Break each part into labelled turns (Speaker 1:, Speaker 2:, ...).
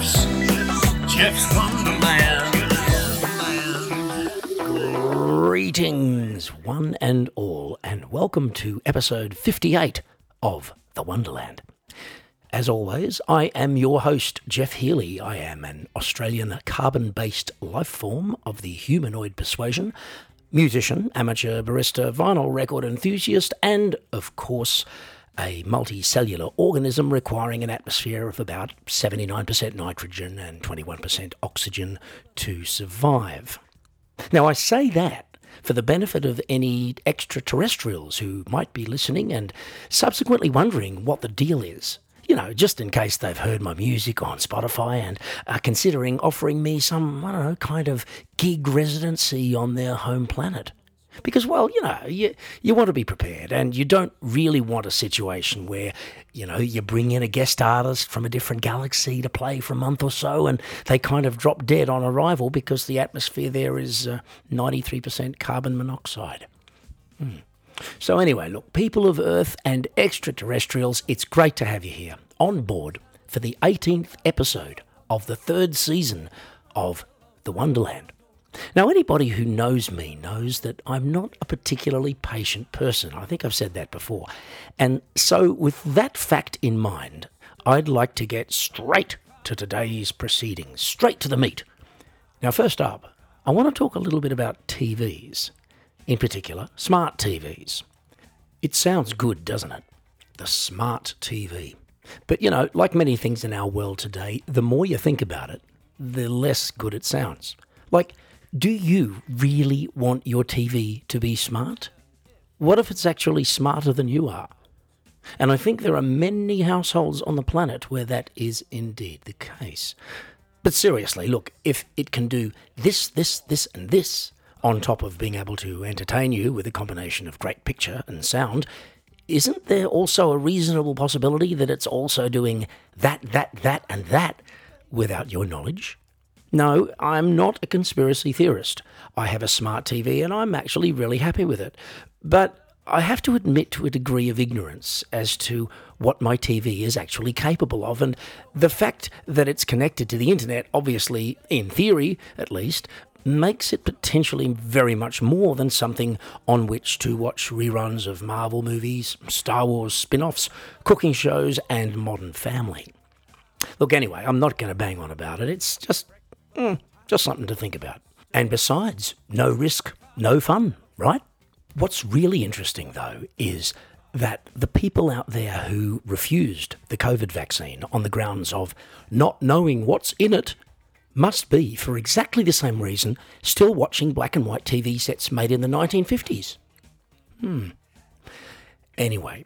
Speaker 1: Geoff's Geoff's Wonderland.
Speaker 2: Greetings, one and all, and welcome to episode 58 of The Wonderland. As always, I am your host, Geoff Healy. I am an Australian carbon based life form of the humanoid persuasion, musician, amateur barista, vinyl record enthusiast, and, of course, a multicellular organism requiring an atmosphere of about 79% nitrogen and 21% oxygen to survive. Now, I say that for the benefit of any extraterrestrials who might be listening and subsequently wondering what the deal is. You know, just in case they've heard my music on Spotify and are considering offering me some, I don't know, kind of gig residency on their home planet. Because, well, you know, you, you want to be prepared and you don't really want a situation where, you know, you bring in a guest artist from a different galaxy to play for a month or so and they kind of drop dead on arrival because the atmosphere there is uh, 93% carbon monoxide. Hmm. So, anyway, look, people of Earth and extraterrestrials, it's great to have you here on board for the 18th episode of the third season of The Wonderland. Now, anybody who knows me knows that I'm not a particularly patient person. I think I've said that before. And so, with that fact in mind, I'd like to get straight to today's proceedings, straight to the meat. Now, first up, I want to talk a little bit about TVs, in particular, smart TVs. It sounds good, doesn't it? The smart TV. But, you know, like many things in our world today, the more you think about it, the less good it sounds. Like, do you really want your TV to be smart? What if it's actually smarter than you are? And I think there are many households on the planet where that is indeed the case. But seriously, look, if it can do this, this, this, and this, on top of being able to entertain you with a combination of great picture and sound, isn't there also a reasonable possibility that it's also doing that, that, that, and that without your knowledge? No, I'm not a conspiracy theorist. I have a smart TV and I'm actually really happy with it. But I have to admit to a degree of ignorance as to what my TV is actually capable of. And the fact that it's connected to the internet, obviously, in theory at least, makes it potentially very much more than something on which to watch reruns of Marvel movies, Star Wars spin offs, cooking shows, and Modern Family. Look, anyway, I'm not going to bang on about it. It's just Mm, just something to think about. And besides, no risk, no fun, right? What's really interesting, though, is that the people out there who refused the COVID vaccine on the grounds of not knowing what's in it must be, for exactly the same reason, still watching black and white TV sets made in the 1950s. Hmm. Anyway,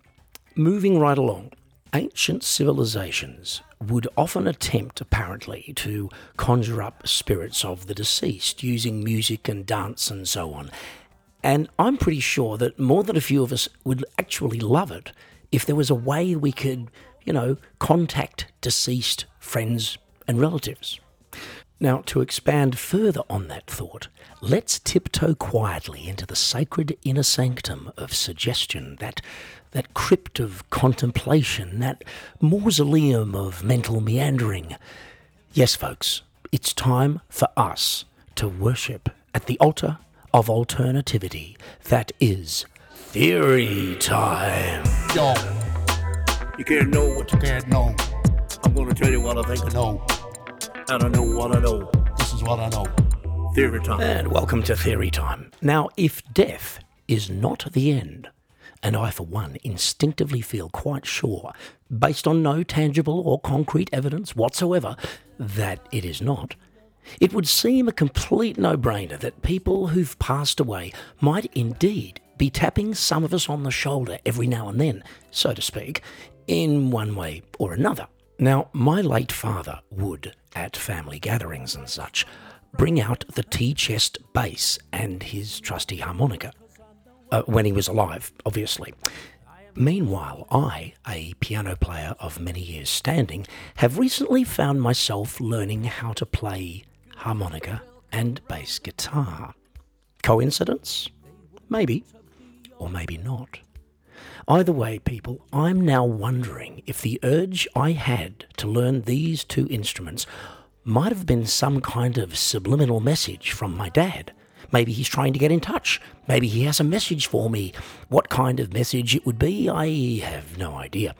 Speaker 2: moving right along ancient civilizations would often attempt, apparently, to conjure up spirits of the deceased using music and dance and so on. And I'm pretty sure that more than a few of us would actually love it if there was a way we could, you know, contact deceased friends and relatives. Now, to expand further on that thought, let's tiptoe quietly into the sacred inner sanctum of suggestion, that that crypt of contemplation, that mausoleum of mental meandering. Yes, folks, it's time for us to worship at the altar of alternativity that is theory time.
Speaker 1: Yo, you can't know what you can't know. I'm gonna tell you what I think I know. And I know what I know. This is what I know. Theory time.
Speaker 2: And welcome to Theory Time. Now, if death is not the end, and I, for one, instinctively feel quite sure, based on no tangible or concrete evidence whatsoever, that it is not. It would seem a complete no brainer that people who've passed away might indeed be tapping some of us on the shoulder every now and then, so to speak, in one way or another. Now, my late father would, at family gatherings and such, bring out the tea chest bass and his trusty harmonica uh, when he was alive, obviously. Meanwhile, I, a piano player of many years standing, have recently found myself learning how to play harmonica and bass guitar. Coincidence? Maybe, or maybe not. Either way, people, I'm now wondering if the urge I had to learn these two instruments might have been some kind of subliminal message from my dad. Maybe he's trying to get in touch. Maybe he has a message for me. What kind of message it would be, I have no idea.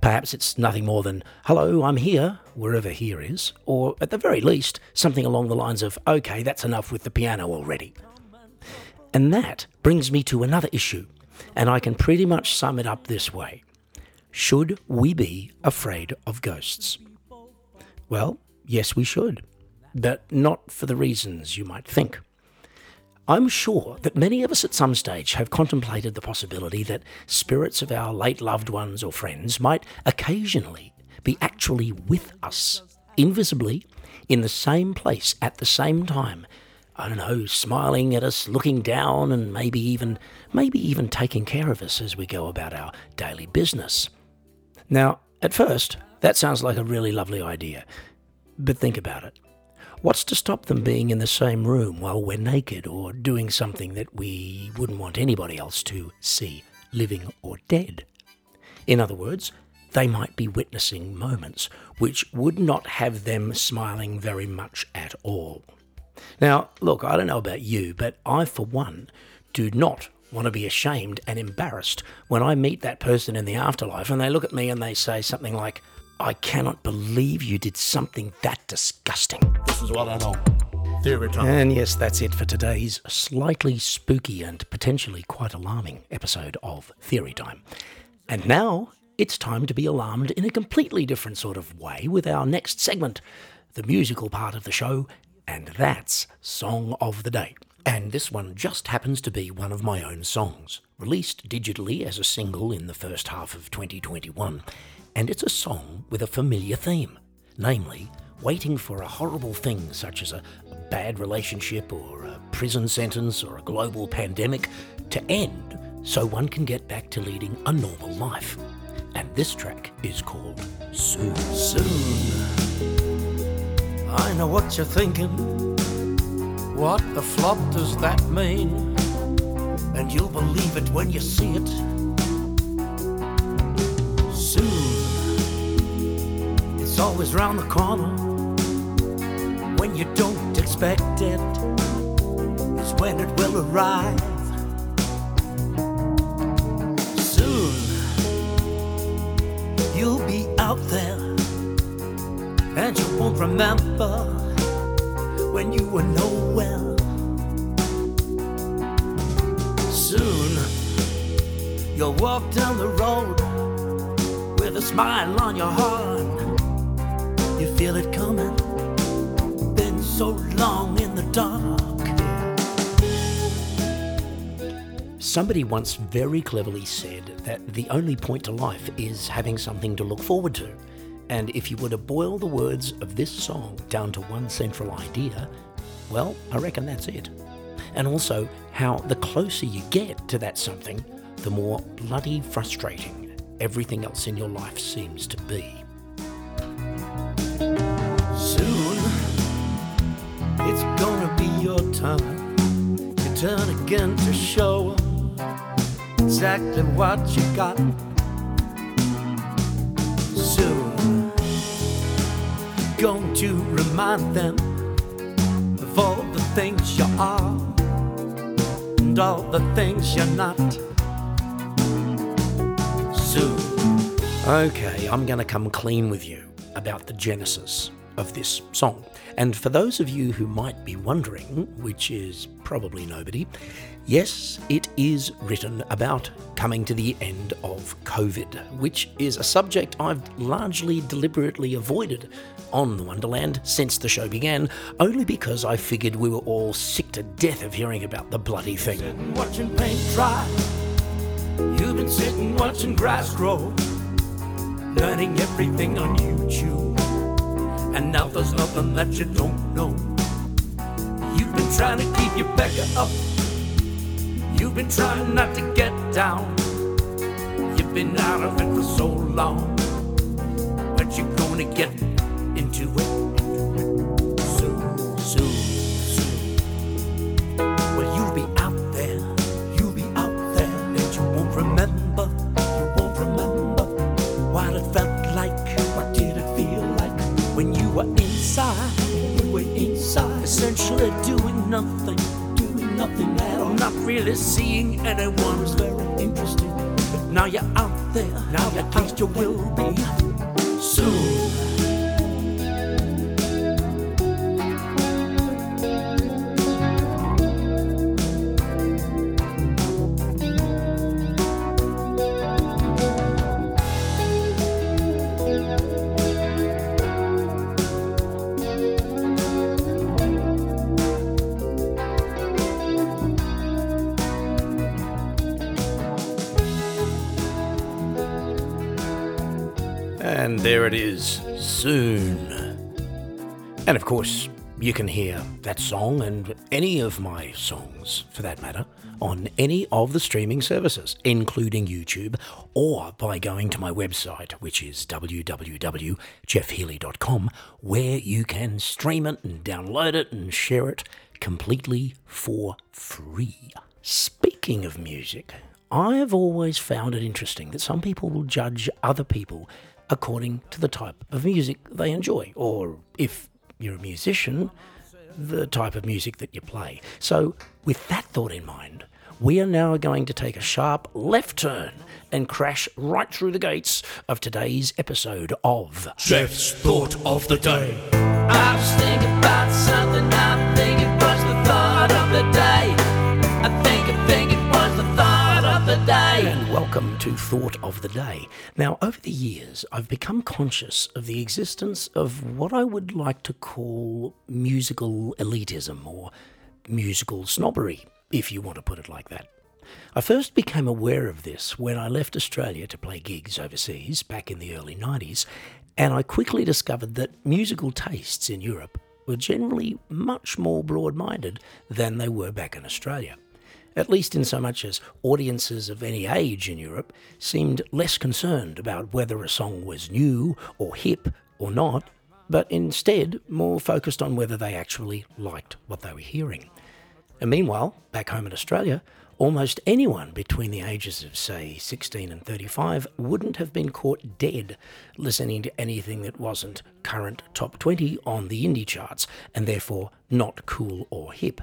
Speaker 2: Perhaps it's nothing more than, hello, I'm here, wherever here is, or at the very least, something along the lines of, okay, that's enough with the piano already. And that brings me to another issue, and I can pretty much sum it up this way Should we be afraid of ghosts? Well, yes, we should, but not for the reasons you might think. I'm sure that many of us at some stage have contemplated the possibility that spirits of our late loved ones or friends might occasionally be actually with us, invisibly, in the same place at the same time. I don't know, smiling at us, looking down, and maybe even, maybe even taking care of us as we go about our daily business. Now, at first, that sounds like a really lovely idea, but think about it. What's to stop them being in the same room while we're naked or doing something that we wouldn't want anybody else to see, living or dead? In other words, they might be witnessing moments which would not have them smiling very much at all. Now, look, I don't know about you, but I, for one, do not want to be ashamed and embarrassed when I meet that person in the afterlife and they look at me and they say something like, I cannot believe you did something that disgusting.
Speaker 1: This is what I know. Theory time.
Speaker 2: And yes, that's it for today's slightly spooky and potentially quite alarming episode of Theory Time. And now it's time to be alarmed in a completely different sort of way with our next segment, the musical part of the show, and that's Song of the Day. And this one just happens to be one of my own songs, released digitally as a single in the first half of 2021 and it's a song with a familiar theme, namely, waiting for a horrible thing such as a, bad relationship or a prison sentence or a global pandemic to end so one can get back to leading a normal life. And this track is called Soon. Soon. I know what you're thinking. What the flop does that mean? And you'll believe it when you see it. Soon. It's always round the corner when you don't expect it, it. Is when it will arrive. Soon you'll be out there and you won't remember when you were nowhere. Soon you'll walk down the road with a smile on your heart you feel it coming. Been so long in the dark. Somebody once very cleverly said that the only point to life is having something to look forward to. And if you were to boil the words of this song down to one central idea, well, I reckon that's it. And also, how the closer you get to that something, the more bloody frustrating everything else in your life seems to be. Soon, it's gonna be your time. Your turn again to show exactly what you got. Soon, going to remind them of all the things you are and all the things you're not. Soon. Okay, I'm gonna come clean with you about the genesis of this song. And for those of you who might be wondering, which is probably nobody, yes, it is written about coming to the end of COVID, which is a subject I've largely deliberately avoided on the Wonderland since the show began, only because I figured we were all sick to death of hearing about the bloody thing. Watching paint dry. You've been sitting watching grass grow, learning everything on YouTube. And now there's nothing that you don't know. You've been trying to keep your back up. You've been trying not to get down. You've been out of it for so long. But you're gonna get into it
Speaker 1: seeing anyone's very interested. But now you're out there, now at least you will soon.
Speaker 2: And of course, you can hear that song and any of my songs, for that matter, on any of the streaming services, including YouTube, or by going to my website, which is www.geoffhealy.com, where you can stream it and download it and share it completely for free. Speaking of music, I have always found it interesting that some people will judge other people according to the type of music they enjoy, or if you're a musician, the type of music that you play. So, with that thought in mind, we are now going to take a sharp left turn and crash right through the gates of today's episode of
Speaker 1: Geoff's thought of the day.
Speaker 3: I was thinking about something. I think it was the thought of the day. I think, I think
Speaker 2: and welcome to Thought of the Day. Now, over the years, I've become conscious of the existence of what I would like to call musical elitism or musical snobbery, if you want to put it like that. I first became aware of this when I left Australia to play gigs overseas back in the early 90s, and I quickly discovered that musical tastes in Europe were generally much more broad minded than they were back in Australia at least in so much as audiences of any age in Europe seemed less concerned about whether a song was new or hip or not, but instead more focused on whether they actually liked what they were hearing. And meanwhile, back home in Australia, almost anyone between the ages of, say, 16 and 35 wouldn't have been caught dead listening to anything that wasn't current top 20 on the indie charts, and therefore not cool or hip.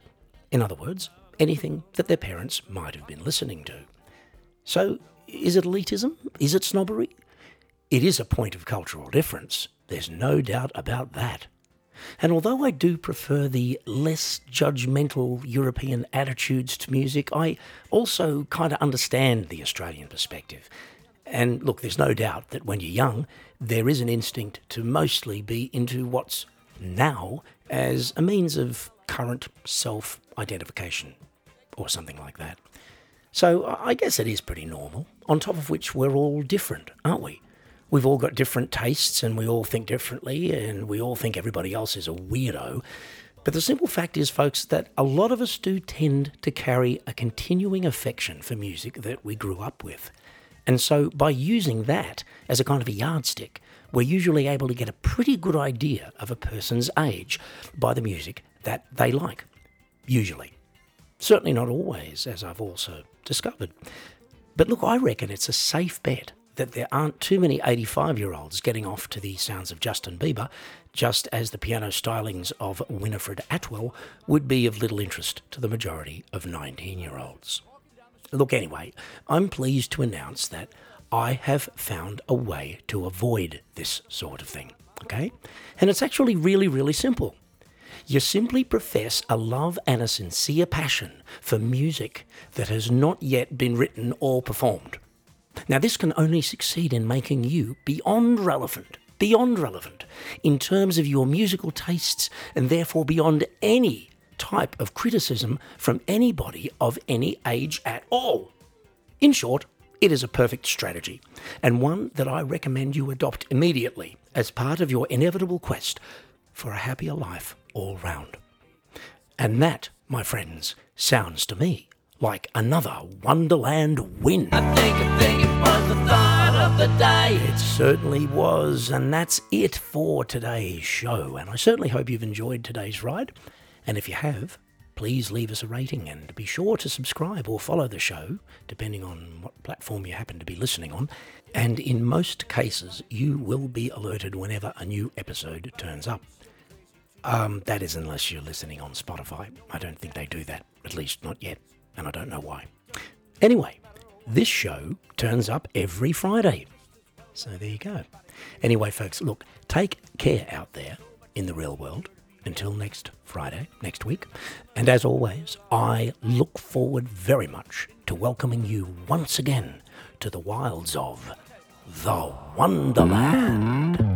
Speaker 2: In other words, anything that their parents might have been listening to. So, is it elitism? Is it snobbery? It is a point of cultural difference. There's no doubt about that. And although I do prefer the less judgmental European attitudes to music, I also kind of understand the Australian perspective. And look, there's no doubt that when you're young, there is an instinct to mostly be into what's now as a means of current self identification or something like that. So I guess it is pretty normal. On top of which, we're all different, aren't we? We've all got different tastes and we all think differently and we all think everybody else is a weirdo. But the simple fact is, folks, that a lot of us do tend to carry a continuing affection for music that we grew up with. And so by using that as a kind of a yardstick, we're usually able to get a pretty good idea of a person's age by the music that they like. Usually. Certainly not always, as I've also discovered. But look, I reckon it's a safe bet that there aren't too many 85 year olds getting off to the sounds of Justin Bieber, just as the piano stylings of Winifred Atwell would be of little interest to the majority of 19 year olds. Look, anyway, I'm pleased to announce that I have found a way to avoid this sort of thing, okay? And it's actually really, really simple. You simply profess a love and a sincere passion for music that has not yet been written or performed. Now, this can only succeed in making you beyond relevant, beyond relevant in terms of your musical tastes, and therefore beyond any type of criticism from anybody of any age at all. In short, it is a perfect strategy, and one that I recommend you adopt immediately as part of your inevitable quest for a happier life all round. And that, my friends, sounds to me like another Wonderland win.
Speaker 3: I think, I think it was the thought of the day.
Speaker 2: It certainly was, and that's it for today's show. And I certainly hope you've enjoyed today's ride. And if you have, please leave us a rating and be sure to subscribe or follow the show, depending on what platform you happen to be listening on. And in most cases, you will be alerted whenever a new episode turns up. Um, that is unless you're listening on Spotify. I don't think they do that, at least not yet, and I don't know why. Anyway, this show turns up every Friday. So there you go. Anyway, folks, look, take care out there in the real world until next Friday, next week. And as always, I look forward very much to welcoming you once again to the wilds of the Wonderland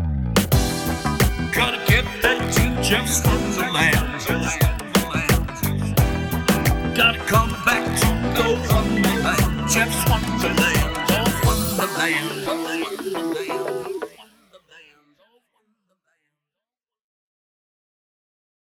Speaker 2: to just the land.
Speaker 1: Gotta come back to the wonderland, Geoff's wonderland, oh wonderland.